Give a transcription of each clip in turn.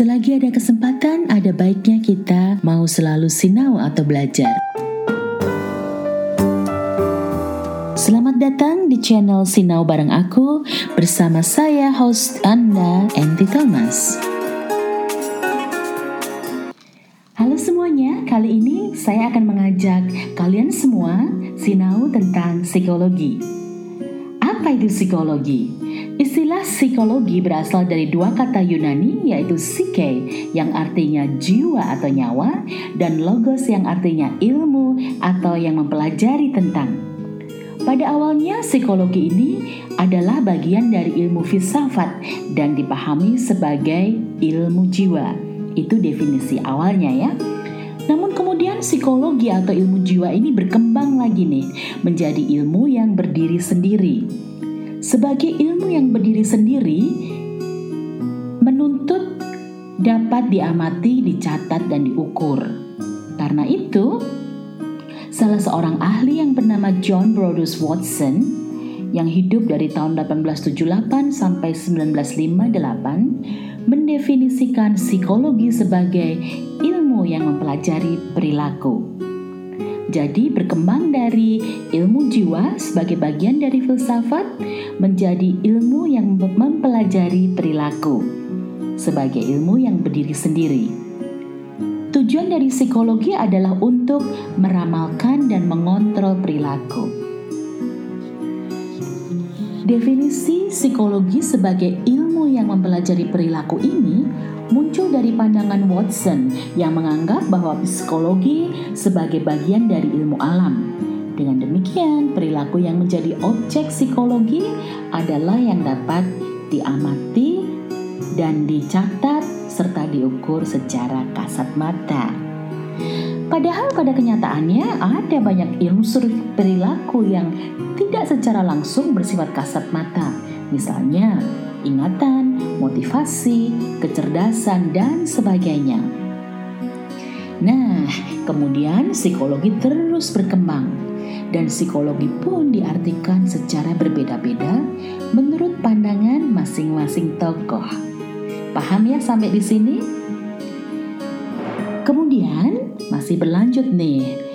Selagi ada kesempatan, ada baiknya kita mau selalu sinau atau belajar. Selamat datang di channel Sinau bareng aku bersama saya host Anda, Enti Thomas. Halo semuanya, kali ini saya akan mengajak kalian semua sinau tentang psikologi. Apa itu psikologi? Istilah psikologi berasal dari dua kata Yunani yaitu psyche yang artinya jiwa atau nyawa dan logos yang artinya ilmu atau yang mempelajari tentang. Pada awalnya psikologi ini adalah bagian dari ilmu filsafat dan dipahami sebagai ilmu jiwa. Itu definisi awalnya ya. Namun kemudian psikologi atau ilmu jiwa ini berkembang lagi nih menjadi ilmu yang berdiri sendiri sebagai ilmu yang berdiri sendiri, menuntut dapat diamati, dicatat, dan diukur. Karena itu, salah seorang ahli yang bernama John Brodus Watson yang hidup dari tahun 1878 sampai 1958 mendefinisikan psikologi sebagai ilmu yang mempelajari perilaku. Jadi berkembang dari ilmu jiwa sebagai bagian dari filsafat menjadi ilmu yang mempelajari perilaku sebagai ilmu yang berdiri sendiri. Tujuan dari psikologi adalah untuk meramalkan dan mengontrol perilaku. Definisi psikologi sebagai ilmu yang mempelajari perilaku ini muncul dari pandangan Watson yang menganggap bahwa psikologi sebagai bagian dari ilmu alam. Dengan demikian, perilaku yang menjadi objek psikologi adalah yang dapat diamati dan dicatat serta diukur secara kasat mata. Padahal pada kenyataannya ada banyak unsur perilaku yang tidak secara langsung bersifat kasat mata. Misalnya, ingatan, motivasi, kecerdasan, dan sebagainya. Nah, kemudian psikologi terus berkembang, dan psikologi pun diartikan secara berbeda-beda menurut pandangan masing-masing tokoh. Paham ya sampai di sini? Kemudian masih berlanjut nih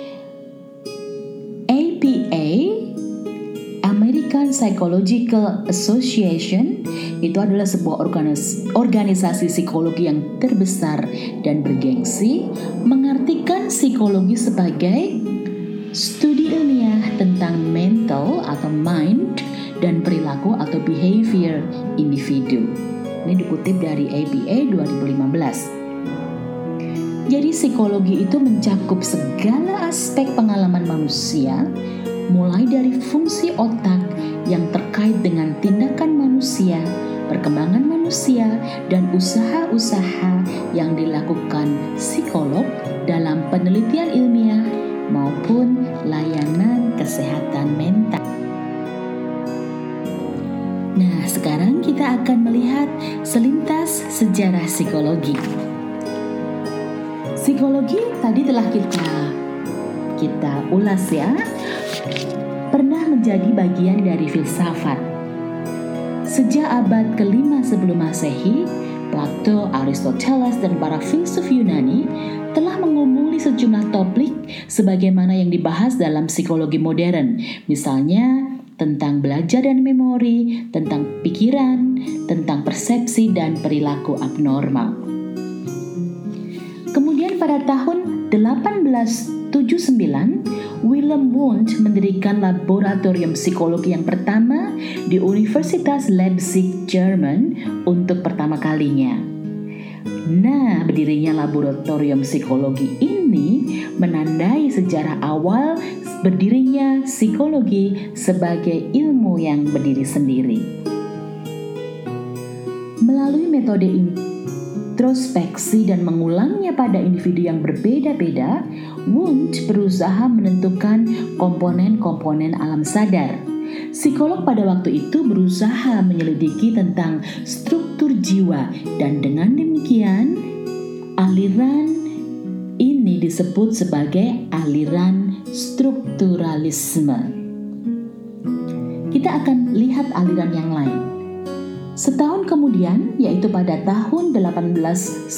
Psychological Association itu adalah sebuah organis organisasi psikologi yang terbesar dan bergengsi mengartikan psikologi sebagai studi ilmiah tentang mental atau mind dan perilaku atau behavior individu. Ini dikutip dari APA 2015. Jadi psikologi itu mencakup segala aspek pengalaman manusia mulai dari fungsi otak yang terkait dengan tindakan manusia, perkembangan manusia, dan usaha-usaha yang dilakukan psikolog dalam penelitian ilmiah maupun layanan kesehatan mental. Nah, sekarang kita akan melihat selintas sejarah psikologi. Psikologi tadi telah kita kita ulas ya pernah menjadi bagian dari filsafat. Sejak abad kelima sebelum masehi, Plato, Aristoteles, dan para filsuf Yunani telah mengumuli sejumlah topik sebagaimana yang dibahas dalam psikologi modern, misalnya tentang belajar dan memori, tentang pikiran, tentang persepsi dan perilaku abnormal. Kemudian pada tahun 1879, Wilhelm Wundt mendirikan laboratorium psikologi yang pertama di Universitas Leipzig, Jerman untuk pertama kalinya. Nah, berdirinya laboratorium psikologi ini menandai sejarah awal berdirinya psikologi sebagai ilmu yang berdiri sendiri. Melalui metode introspeksi dan mengulangnya pada individu yang berbeda-beda, Wundt berusaha menentukan komponen-komponen alam sadar. Psikolog pada waktu itu berusaha menyelidiki tentang struktur jiwa dan dengan demikian aliran ini disebut sebagai aliran strukturalisme. Kita akan lihat aliran yang lain. Setahun kemudian, yaitu pada tahun 1890,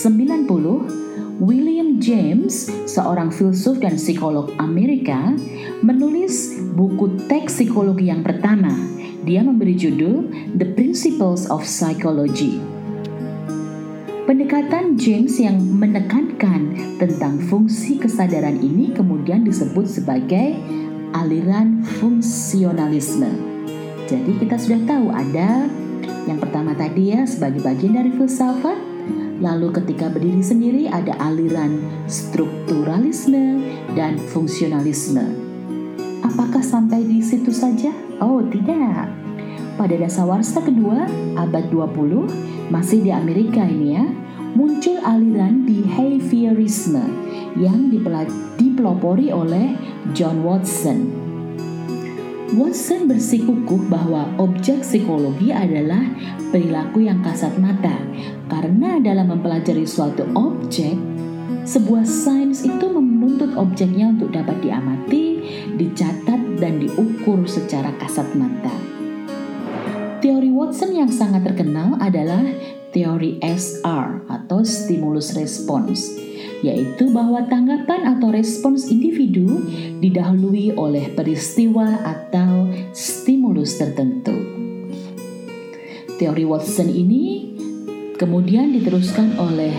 William James, seorang filsuf dan psikolog Amerika, menulis buku teks psikologi yang pertama. Dia memberi judul The Principles of Psychology. Pendekatan James yang menekankan tentang fungsi kesadaran ini kemudian disebut sebagai aliran fungsionalisme. Jadi kita sudah tahu ada yang pertama tadi ya sebagai bagian dari filsafat, lalu ketika berdiri sendiri ada aliran strukturalisme dan fungsionalisme. Apakah sampai di situ saja? Oh, tidak. Pada dasawarsa kedua, abad 20, masih di Amerika ini ya, muncul aliran behaviorisme yang dipelopori oleh John Watson Watson bersikukuh bahwa objek psikologi adalah perilaku yang kasat mata, karena dalam mempelajari suatu objek, sebuah sains itu menuntut objeknya untuk dapat diamati, dicatat, dan diukur secara kasat mata. Teori Watson yang sangat terkenal adalah teori SR atau stimulus response yaitu bahwa tanggapan atau respons individu didahului oleh peristiwa atau stimulus tertentu. Teori Watson ini kemudian diteruskan oleh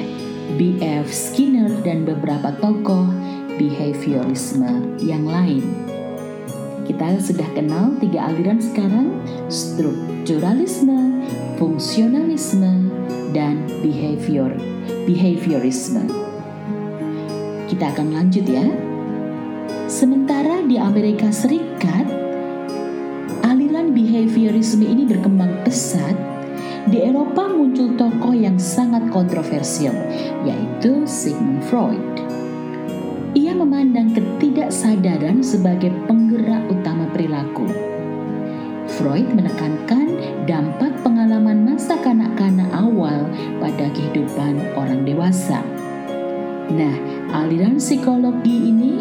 B.F. Skinner dan beberapa tokoh behaviorisme yang lain. Kita sudah kenal tiga aliran sekarang, strukturalisme, fungsionalisme, dan behavior behaviorisme. Kita akan lanjut ya. Sementara di Amerika Serikat, aliran behaviorisme ini berkembang pesat, di Eropa muncul tokoh yang sangat kontroversial, yaitu Sigmund Freud. Ia memandang ketidaksadaran sebagai penggerak utama perilaku. Freud menekankan dampak pengalaman masa kanak-kanak awal pada kehidupan orang dewasa. Nah, aliran psikologi ini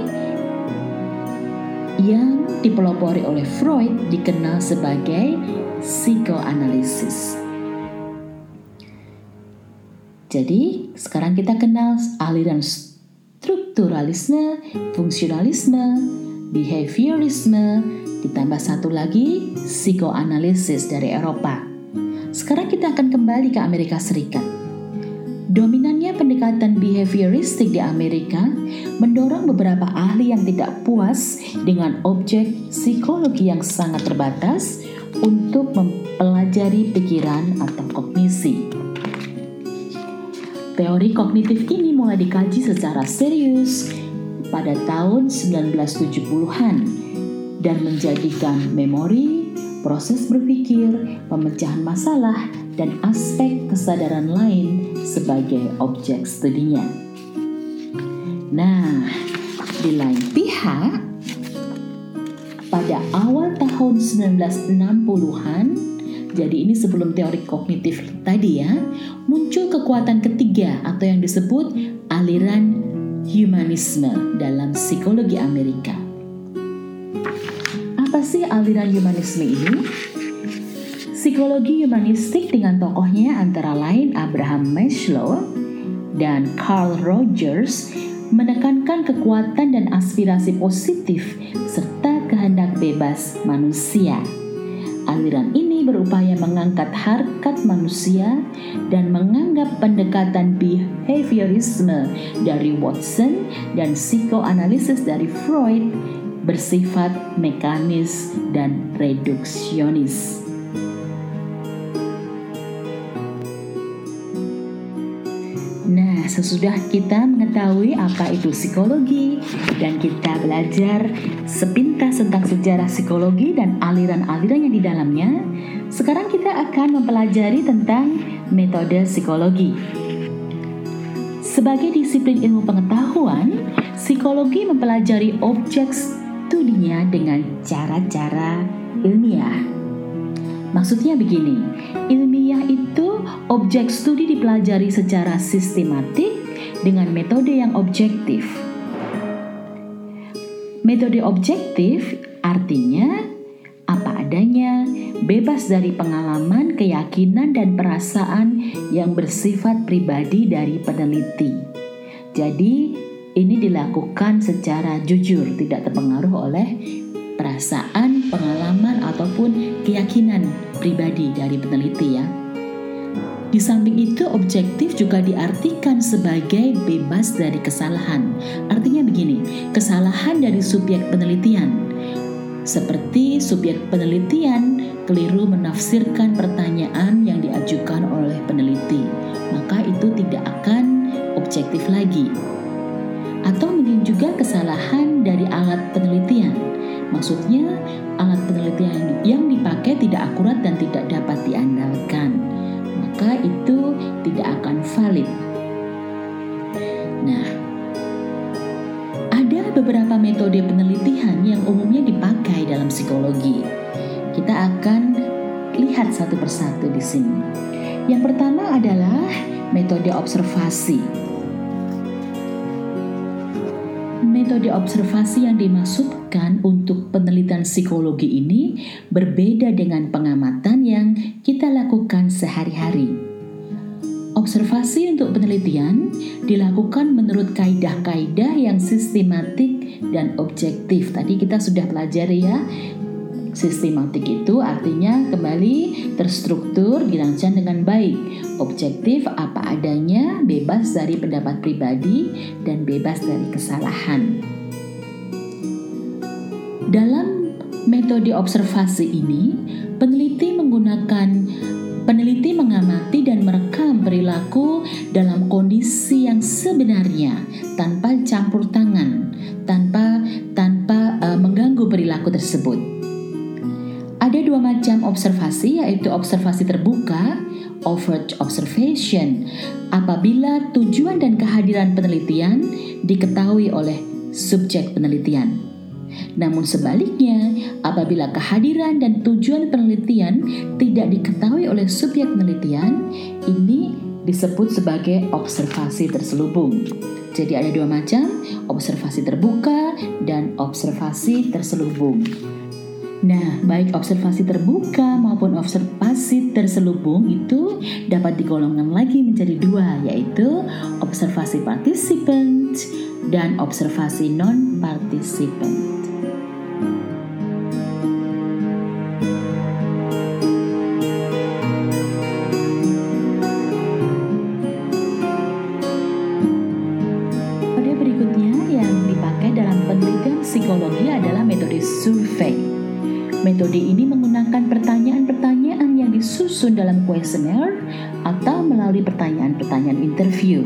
yang dipelopori oleh Freud dikenal sebagai psikoanalisis. Jadi, sekarang kita kenal aliran strukturalisme, fungsionalisme, behaviorisme, ditambah satu lagi psikoanalisis dari Eropa. Sekarang kita akan kembali ke Amerika Serikat. Dominannya pendekatan behavioristik di Amerika mendorong beberapa ahli yang tidak puas dengan objek psikologi yang sangat terbatas untuk mempelajari pikiran atau kognisi. Teori kognitif ini mulai dikaji secara serius pada tahun 1970-an dan menjadikan memori, proses berpikir, pemecahan masalah, dan aspek kesadaran lain sebagai objek studinya. Nah, di lain pihak, pada awal tahun 1960-an, jadi ini sebelum teori kognitif tadi ya, muncul kekuatan ketiga atau yang disebut aliran humanisme dalam psikologi Amerika. Apa sih aliran humanisme ini? Psikologi humanistik dengan tokohnya antara lain Abraham Maslow dan Carl Rogers menekankan kekuatan dan aspirasi positif serta kehendak bebas manusia. Aliran ini berupaya mengangkat harkat manusia dan menganggap pendekatan behaviorisme dari Watson dan psikoanalisis dari Freud bersifat mekanis dan reduksionis. Sesudah kita mengetahui apa itu psikologi dan kita belajar sepintas tentang sejarah psikologi dan aliran-aliran yang di dalamnya, sekarang kita akan mempelajari tentang metode psikologi. Sebagai disiplin ilmu pengetahuan, psikologi mempelajari objek studinya dengan cara-cara ilmiah. Maksudnya begini, ilmiah itu objek studi dipelajari secara sistematik dengan metode yang objektif. Metode objektif artinya apa adanya, bebas dari pengalaman, keyakinan, dan perasaan yang bersifat pribadi dari peneliti. Jadi, ini dilakukan secara jujur, tidak terpengaruh oleh perasaan, pengalaman, ataupun keyakinan pribadi dari peneliti ya. Di samping itu, objektif juga diartikan sebagai bebas dari kesalahan. Artinya begini, kesalahan dari subjek penelitian. Seperti subjek penelitian keliru menafsirkan pertanyaan yang diajukan oleh peneliti, maka itu tidak akan objektif lagi. Atau mungkin juga kesalahan dari alat penelitian. Maksudnya, alat penelitian yang dipakai tidak akurat dan tidak dapat diandalkan maka itu tidak akan valid. Nah, ada beberapa metode penelitian yang umumnya dipakai dalam psikologi. Kita akan lihat satu persatu di sini. Yang pertama adalah metode observasi. Metode observasi yang dimaksudkan untuk penelitian psikologi ini berbeda dengan pengamatan yang kita lakukan sehari-hari. Observasi untuk penelitian dilakukan menurut kaidah-kaidah yang sistematik dan objektif. Tadi kita sudah pelajari ya, Sistematik itu artinya kembali terstruktur, dirancang dengan baik, objektif apa adanya, bebas dari pendapat pribadi, dan bebas dari kesalahan. Dalam metode observasi ini, peneliti menggunakan peneliti mengamati dan merekam perilaku dalam kondisi yang sebenarnya tanpa campur tangan, tanpa tanpa uh, mengganggu perilaku tersebut. Dua macam observasi yaitu observasi terbuka, overt observation, apabila tujuan dan kehadiran penelitian diketahui oleh subjek penelitian. Namun sebaliknya, apabila kehadiran dan tujuan penelitian tidak diketahui oleh subjek penelitian, ini disebut sebagai observasi terselubung. Jadi ada dua macam, observasi terbuka dan observasi terselubung. Nah, baik observasi terbuka maupun observasi terselubung itu dapat digolongkan lagi menjadi dua, yaitu observasi participant dan observasi non-participant. Kuesioner atau melalui pertanyaan-pertanyaan interview.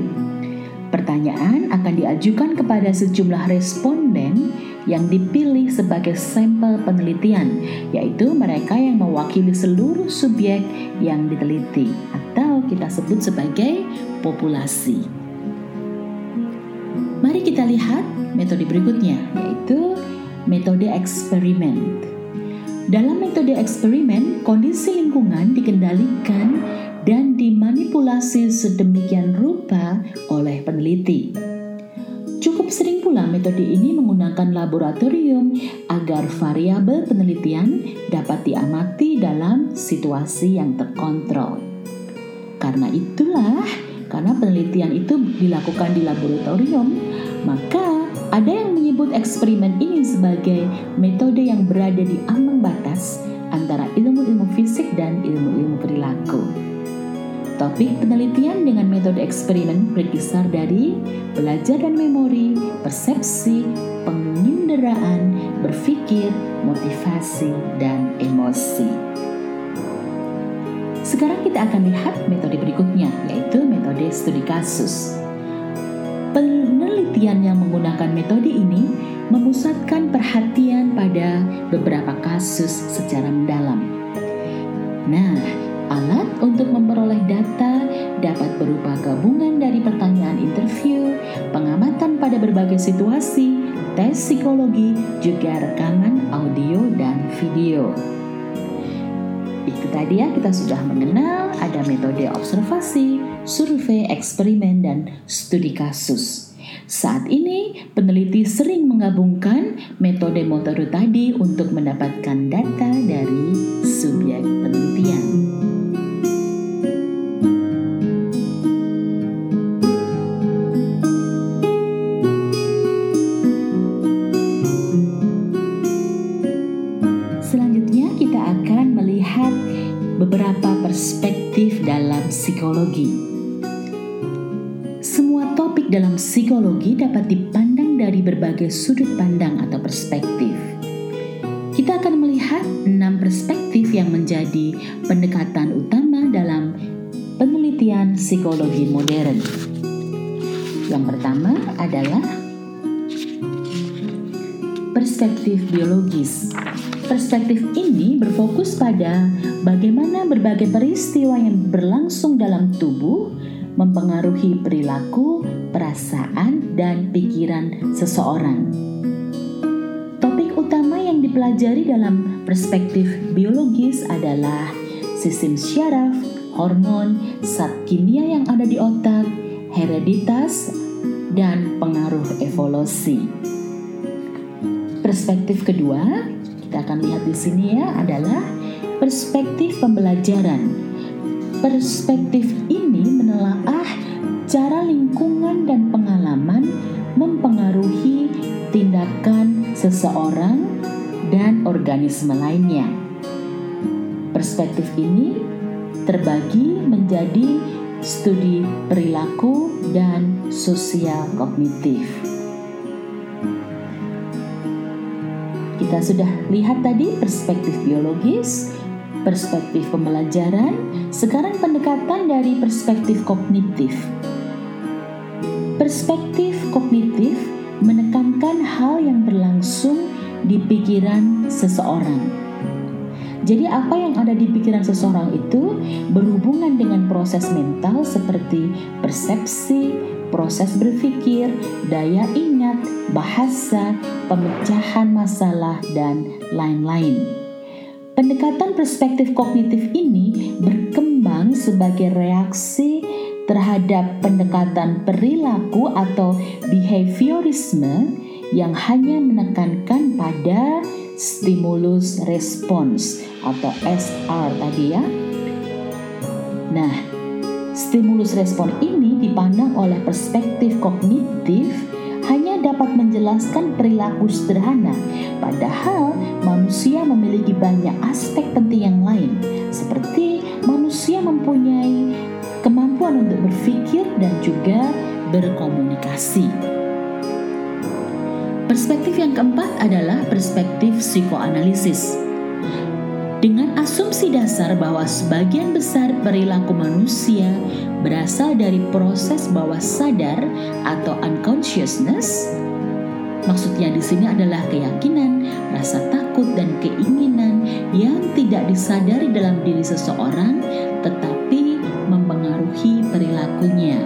Pertanyaan akan diajukan kepada sejumlah responden yang dipilih sebagai sampel penelitian, yaitu mereka yang mewakili seluruh subjek yang diteliti atau kita sebut sebagai populasi. Mari kita lihat metode berikutnya, yaitu metode eksperimen. Dalam metode eksperimen, kondisi lingkungan dikendalikan dan dimanipulasi sedemikian rupa oleh peneliti. Cukup sering pula metode ini menggunakan laboratorium agar variabel penelitian dapat diamati dalam situasi yang terkontrol. Karena itulah, karena penelitian itu dilakukan di laboratorium, maka ada yang menyebut eksperimen ini sebagai metode yang berada di ambang batas antara ilmu-ilmu fisik dan ilmu-ilmu perilaku. Topik penelitian dengan metode eksperimen berkisar dari belajar dan memori, persepsi, penginderaan, berpikir, motivasi, dan emosi. Sekarang kita akan lihat metode berikutnya, yaitu metode studi kasus. Penelitian yang menggunakan metode ini memusatkan perhatian pada beberapa kasus secara mendalam. Nah, alat untuk memperoleh data dapat berupa gabungan dari pertanyaan interview, pengamatan pada berbagai situasi, tes psikologi, juga rekaman audio dan video. Tadi ya kita sudah mengenal ada metode observasi, survei, eksperimen, dan studi kasus. Saat ini, peneliti sering menggabungkan metode-metode tadi untuk mendapatkan data dari subjek penelitian. Dalam psikologi dapat dipandang dari berbagai sudut pandang atau perspektif. Kita akan melihat enam perspektif yang menjadi pendekatan utama dalam penelitian psikologi modern. Yang pertama adalah perspektif biologis. Perspektif ini berfokus pada bagaimana berbagai peristiwa yang berlangsung dalam tubuh mempengaruhi perilaku, perasaan, dan pikiran seseorang. Topik utama yang dipelajari dalam perspektif biologis adalah sistem syaraf, hormon, zat kimia yang ada di otak, hereditas, dan pengaruh evolusi. Perspektif kedua, kita akan lihat di sini ya, adalah perspektif pembelajaran Perspektif ini menelaah cara lingkungan dan pengalaman mempengaruhi tindakan seseorang dan organisme lainnya. Perspektif ini terbagi menjadi studi perilaku dan sosial kognitif. Kita sudah lihat tadi perspektif biologis, perspektif pembelajaran, sekarang pendekatan dari perspektif kognitif. Perspektif kognitif menekankan hal yang berlangsung di pikiran seseorang. Jadi, apa yang ada di pikiran seseorang itu berhubungan dengan proses mental seperti persepsi, proses berpikir, daya ingat, bahasa, pemecahan masalah, dan lain-lain. Pendekatan perspektif kognitif ini berkembang sebagai reaksi terhadap pendekatan perilaku atau behaviorisme yang hanya menekankan pada stimulus respons atau SR tadi ya. Nah, stimulus respon ini dipandang oleh perspektif kognitif hanya dapat menjelaskan perilaku sederhana, padahal manusia memiliki banyak aspek penting yang lain, seperti manusia mempunyai kemampuan untuk berpikir dan juga berkomunikasi. Perspektif yang keempat adalah perspektif psikoanalisis. Dengan asumsi dasar bahwa sebagian besar perilaku manusia berasal dari proses bawah sadar atau unconsciousness, maksudnya di sini adalah keyakinan, rasa takut dan keinginan yang tidak disadari dalam diri seseorang tetapi perilakunya.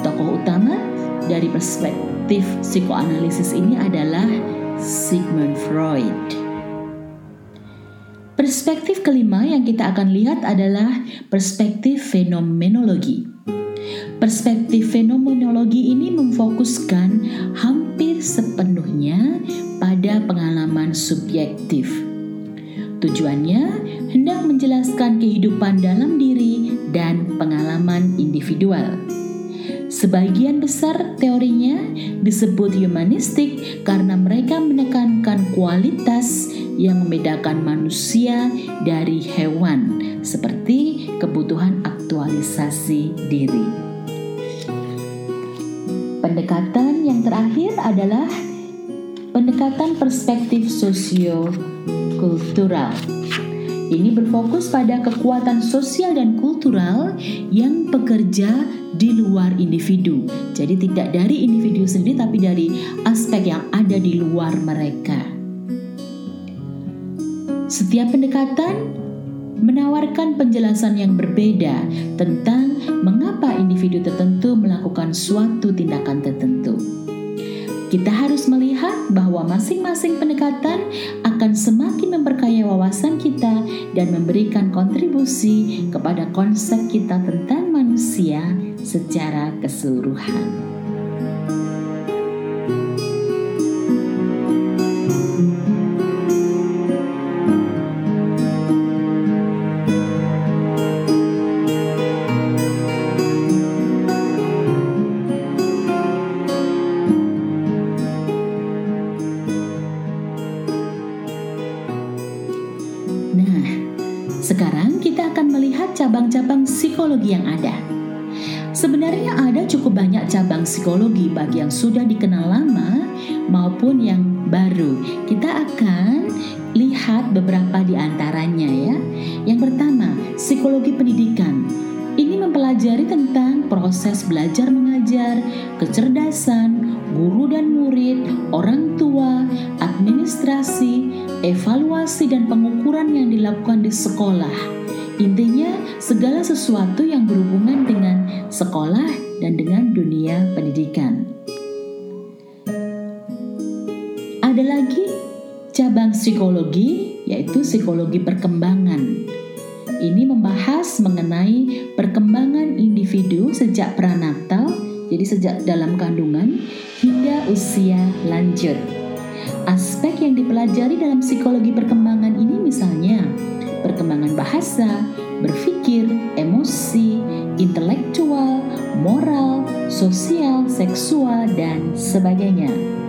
Tokoh utama dari perspektif psikoanalisis ini adalah Sigmund Freud. Perspektif kelima yang kita akan lihat adalah perspektif fenomenologi. Perspektif fenomenologi ini memfokuskan hampir sepenuhnya pada pengalaman subjektif. Tujuannya hendak menjelaskan kehidupan dalam diri dan pengalaman individual. Sebagian besar teorinya disebut humanistik karena mereka menekankan kualitas yang membedakan manusia dari hewan, seperti kebutuhan aktualisasi diri. Pendekatan yang terakhir adalah pendekatan perspektif sosio-kultural. Ini berfokus pada kekuatan sosial dan kultural yang bekerja di luar individu. Jadi tidak dari individu sendiri tapi dari aspek yang ada di luar mereka. Setiap pendekatan menawarkan penjelasan yang berbeda tentang mengapa individu tertentu melakukan suatu tindakan tertentu. Kita harus melihat bahwa masing-masing pendekatan akan semakin memperkaya wawasan kita dan memberikan kontribusi kepada konsep kita tentang manusia secara keseluruhan. Psikologi yang ada. Sebenarnya ada cukup banyak cabang psikologi bagi yang sudah dikenal lama maupun yang baru. Kita akan lihat beberapa di antaranya ya. Yang pertama, psikologi pendidikan. Ini mempelajari tentang proses belajar mengajar, kecerdasan, Ada lagi cabang psikologi, yaitu psikologi perkembangan. Ini membahas mengenai perkembangan individu sejak pranatal, jadi sejak dalam kandungan hingga usia lanjut. Aspek yang dipelajari dalam psikologi perkembangan ini misalnya perkembangan bahasa, berpikir, emosi, intelektual, moral, sosial, seksual, dan sebagainya.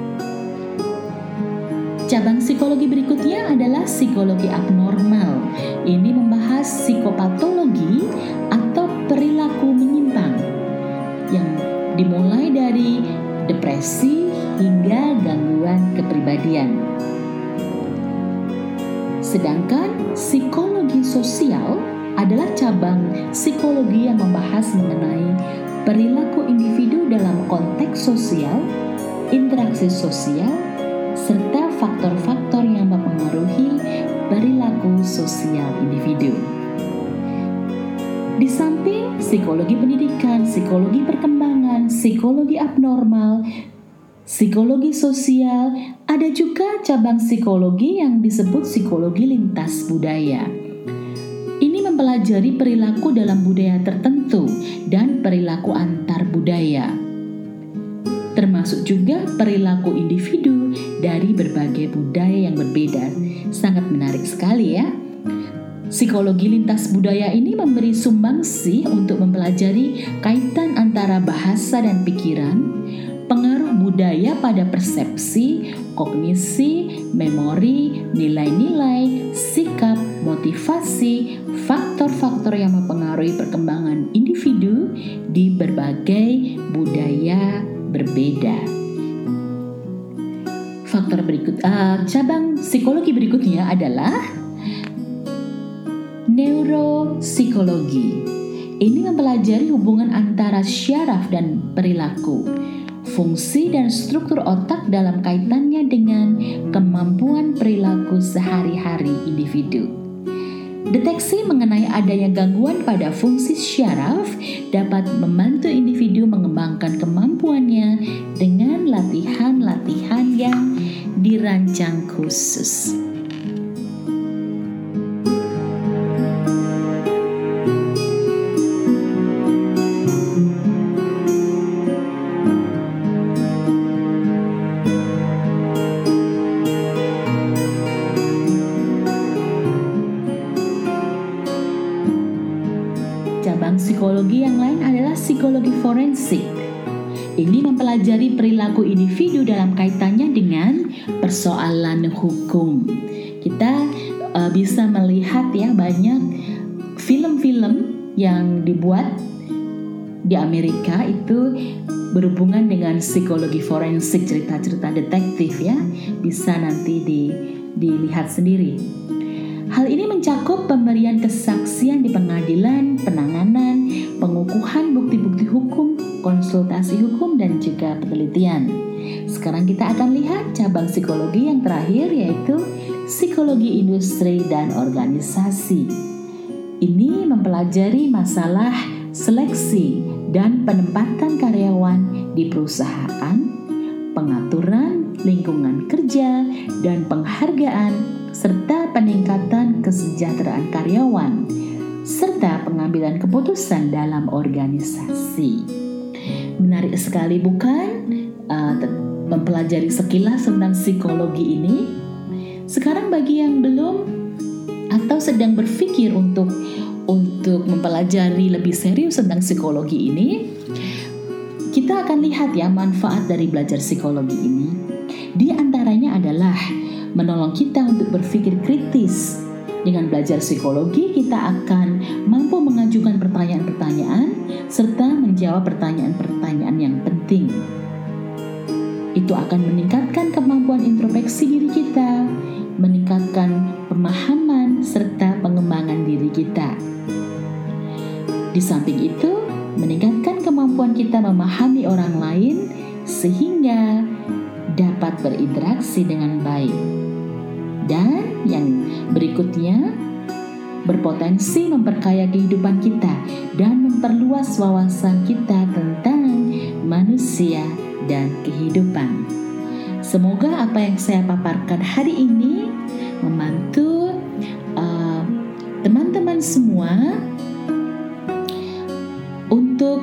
Psikologi berikutnya adalah psikologi abnormal. Ini membahas psikopatologi atau perilaku menyimpang yang dimulai dari depresi hingga gangguan kepribadian. Sedangkan psikologi sosial adalah cabang psikologi yang membahas mengenai perilaku individu dalam konteks sosial, interaksi sosial, serta faktor-faktor yang mempengaruhi perilaku sosial individu. Di samping psikologi pendidikan, psikologi perkembangan, psikologi abnormal, Psikologi sosial, ada juga cabang psikologi yang disebut psikologi lintas budaya. Ini mempelajari perilaku dalam budaya tertentu dan perilaku antar budaya. Termasuk juga perilaku individu dari berbagai budaya yang berbeda. Sangat menarik sekali ya. Psikologi lintas budaya ini memberi sumbangsi untuk mempelajari kaitan antara bahasa dan pikiran, pengaruh budaya pada persepsi, kognisi, memori, nilai-nilai, sikap, motivasi, faktor-faktor yang mempengaruhi perkembangan individu di berbagai budaya berbeda. Faktor berikut, uh, cabang psikologi berikutnya adalah neuropsikologi. Ini mempelajari hubungan antara syaraf dan perilaku fungsi dan struktur otak dalam kaitannya dengan kemampuan perilaku sehari-hari individu. Deteksi mengenai adanya gangguan pada fungsi syaraf dapat membantu individu mengembangkan kemampuannya dengan latihan-latihan yang dirancang khusus. Mempelajari perilaku individu dalam kaitannya dengan persoalan hukum. Kita uh, bisa melihat ya banyak film-film yang dibuat di Amerika itu berhubungan dengan psikologi forensik, cerita-cerita detektif ya. Bisa nanti di, dilihat sendiri. Hal ini mencakup pemberian kesaksian penelitian. Sekarang kita akan lihat cabang psikologi yang terakhir yaitu psikologi industri dan organisasi. Ini mempelajari masalah seleksi dan penempatan karyawan di perusahaan, pengaturan lingkungan kerja, dan penghargaan serta peningkatan kesejahteraan karyawan, serta pengambilan keputusan dalam organisasi. Menarik sekali, bukan? Uh, mempelajari sekilas tentang psikologi ini. Sekarang, bagi yang belum atau sedang berpikir untuk untuk mempelajari lebih serius tentang psikologi ini, kita akan lihat ya manfaat dari belajar psikologi ini. Di antaranya adalah menolong kita untuk berpikir kritis, Dengan belajar psikologi, kita akan mampu mengajukan pertanyaan-pertanyaan serta menjawab pertanyaan-pertanyaan yang penting. Itu akan meningkatkan kemampuan introspeksi diri kita, meningkatkan pemahaman serta pengembangan diri kita. Di samping itu, meningkatkan kemampuan kita memahami orang lain sehingga dapat berinteraksi dengan baik. Dan yang berikutnya, berpotensi memperkaya kehidupan kita dan memperluas wawasan kita tentang manusia dan kehidupan. Semoga apa yang saya paparkan hari ini membantu uh, teman-teman uh, semua untuk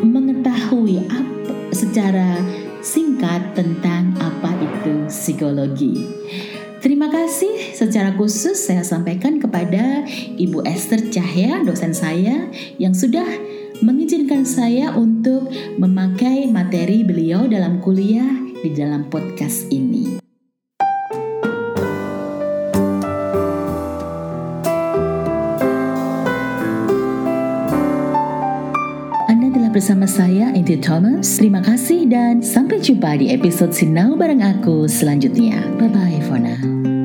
mengetahui apa, secara singkat tentang apa itu psikologi. Terima kasih secara khusus saya sampaikan kepada Ibu Esther Cahya, dosen saya yang sudah mengizinkan saya untuk memakai materi beliau dalam kuliah di dalam podcast ini. Anda telah bersama saya, Inti Thomas. Terima kasih dan sampai jumpa di episode Sinau bareng aku selanjutnya. Bye-bye for now.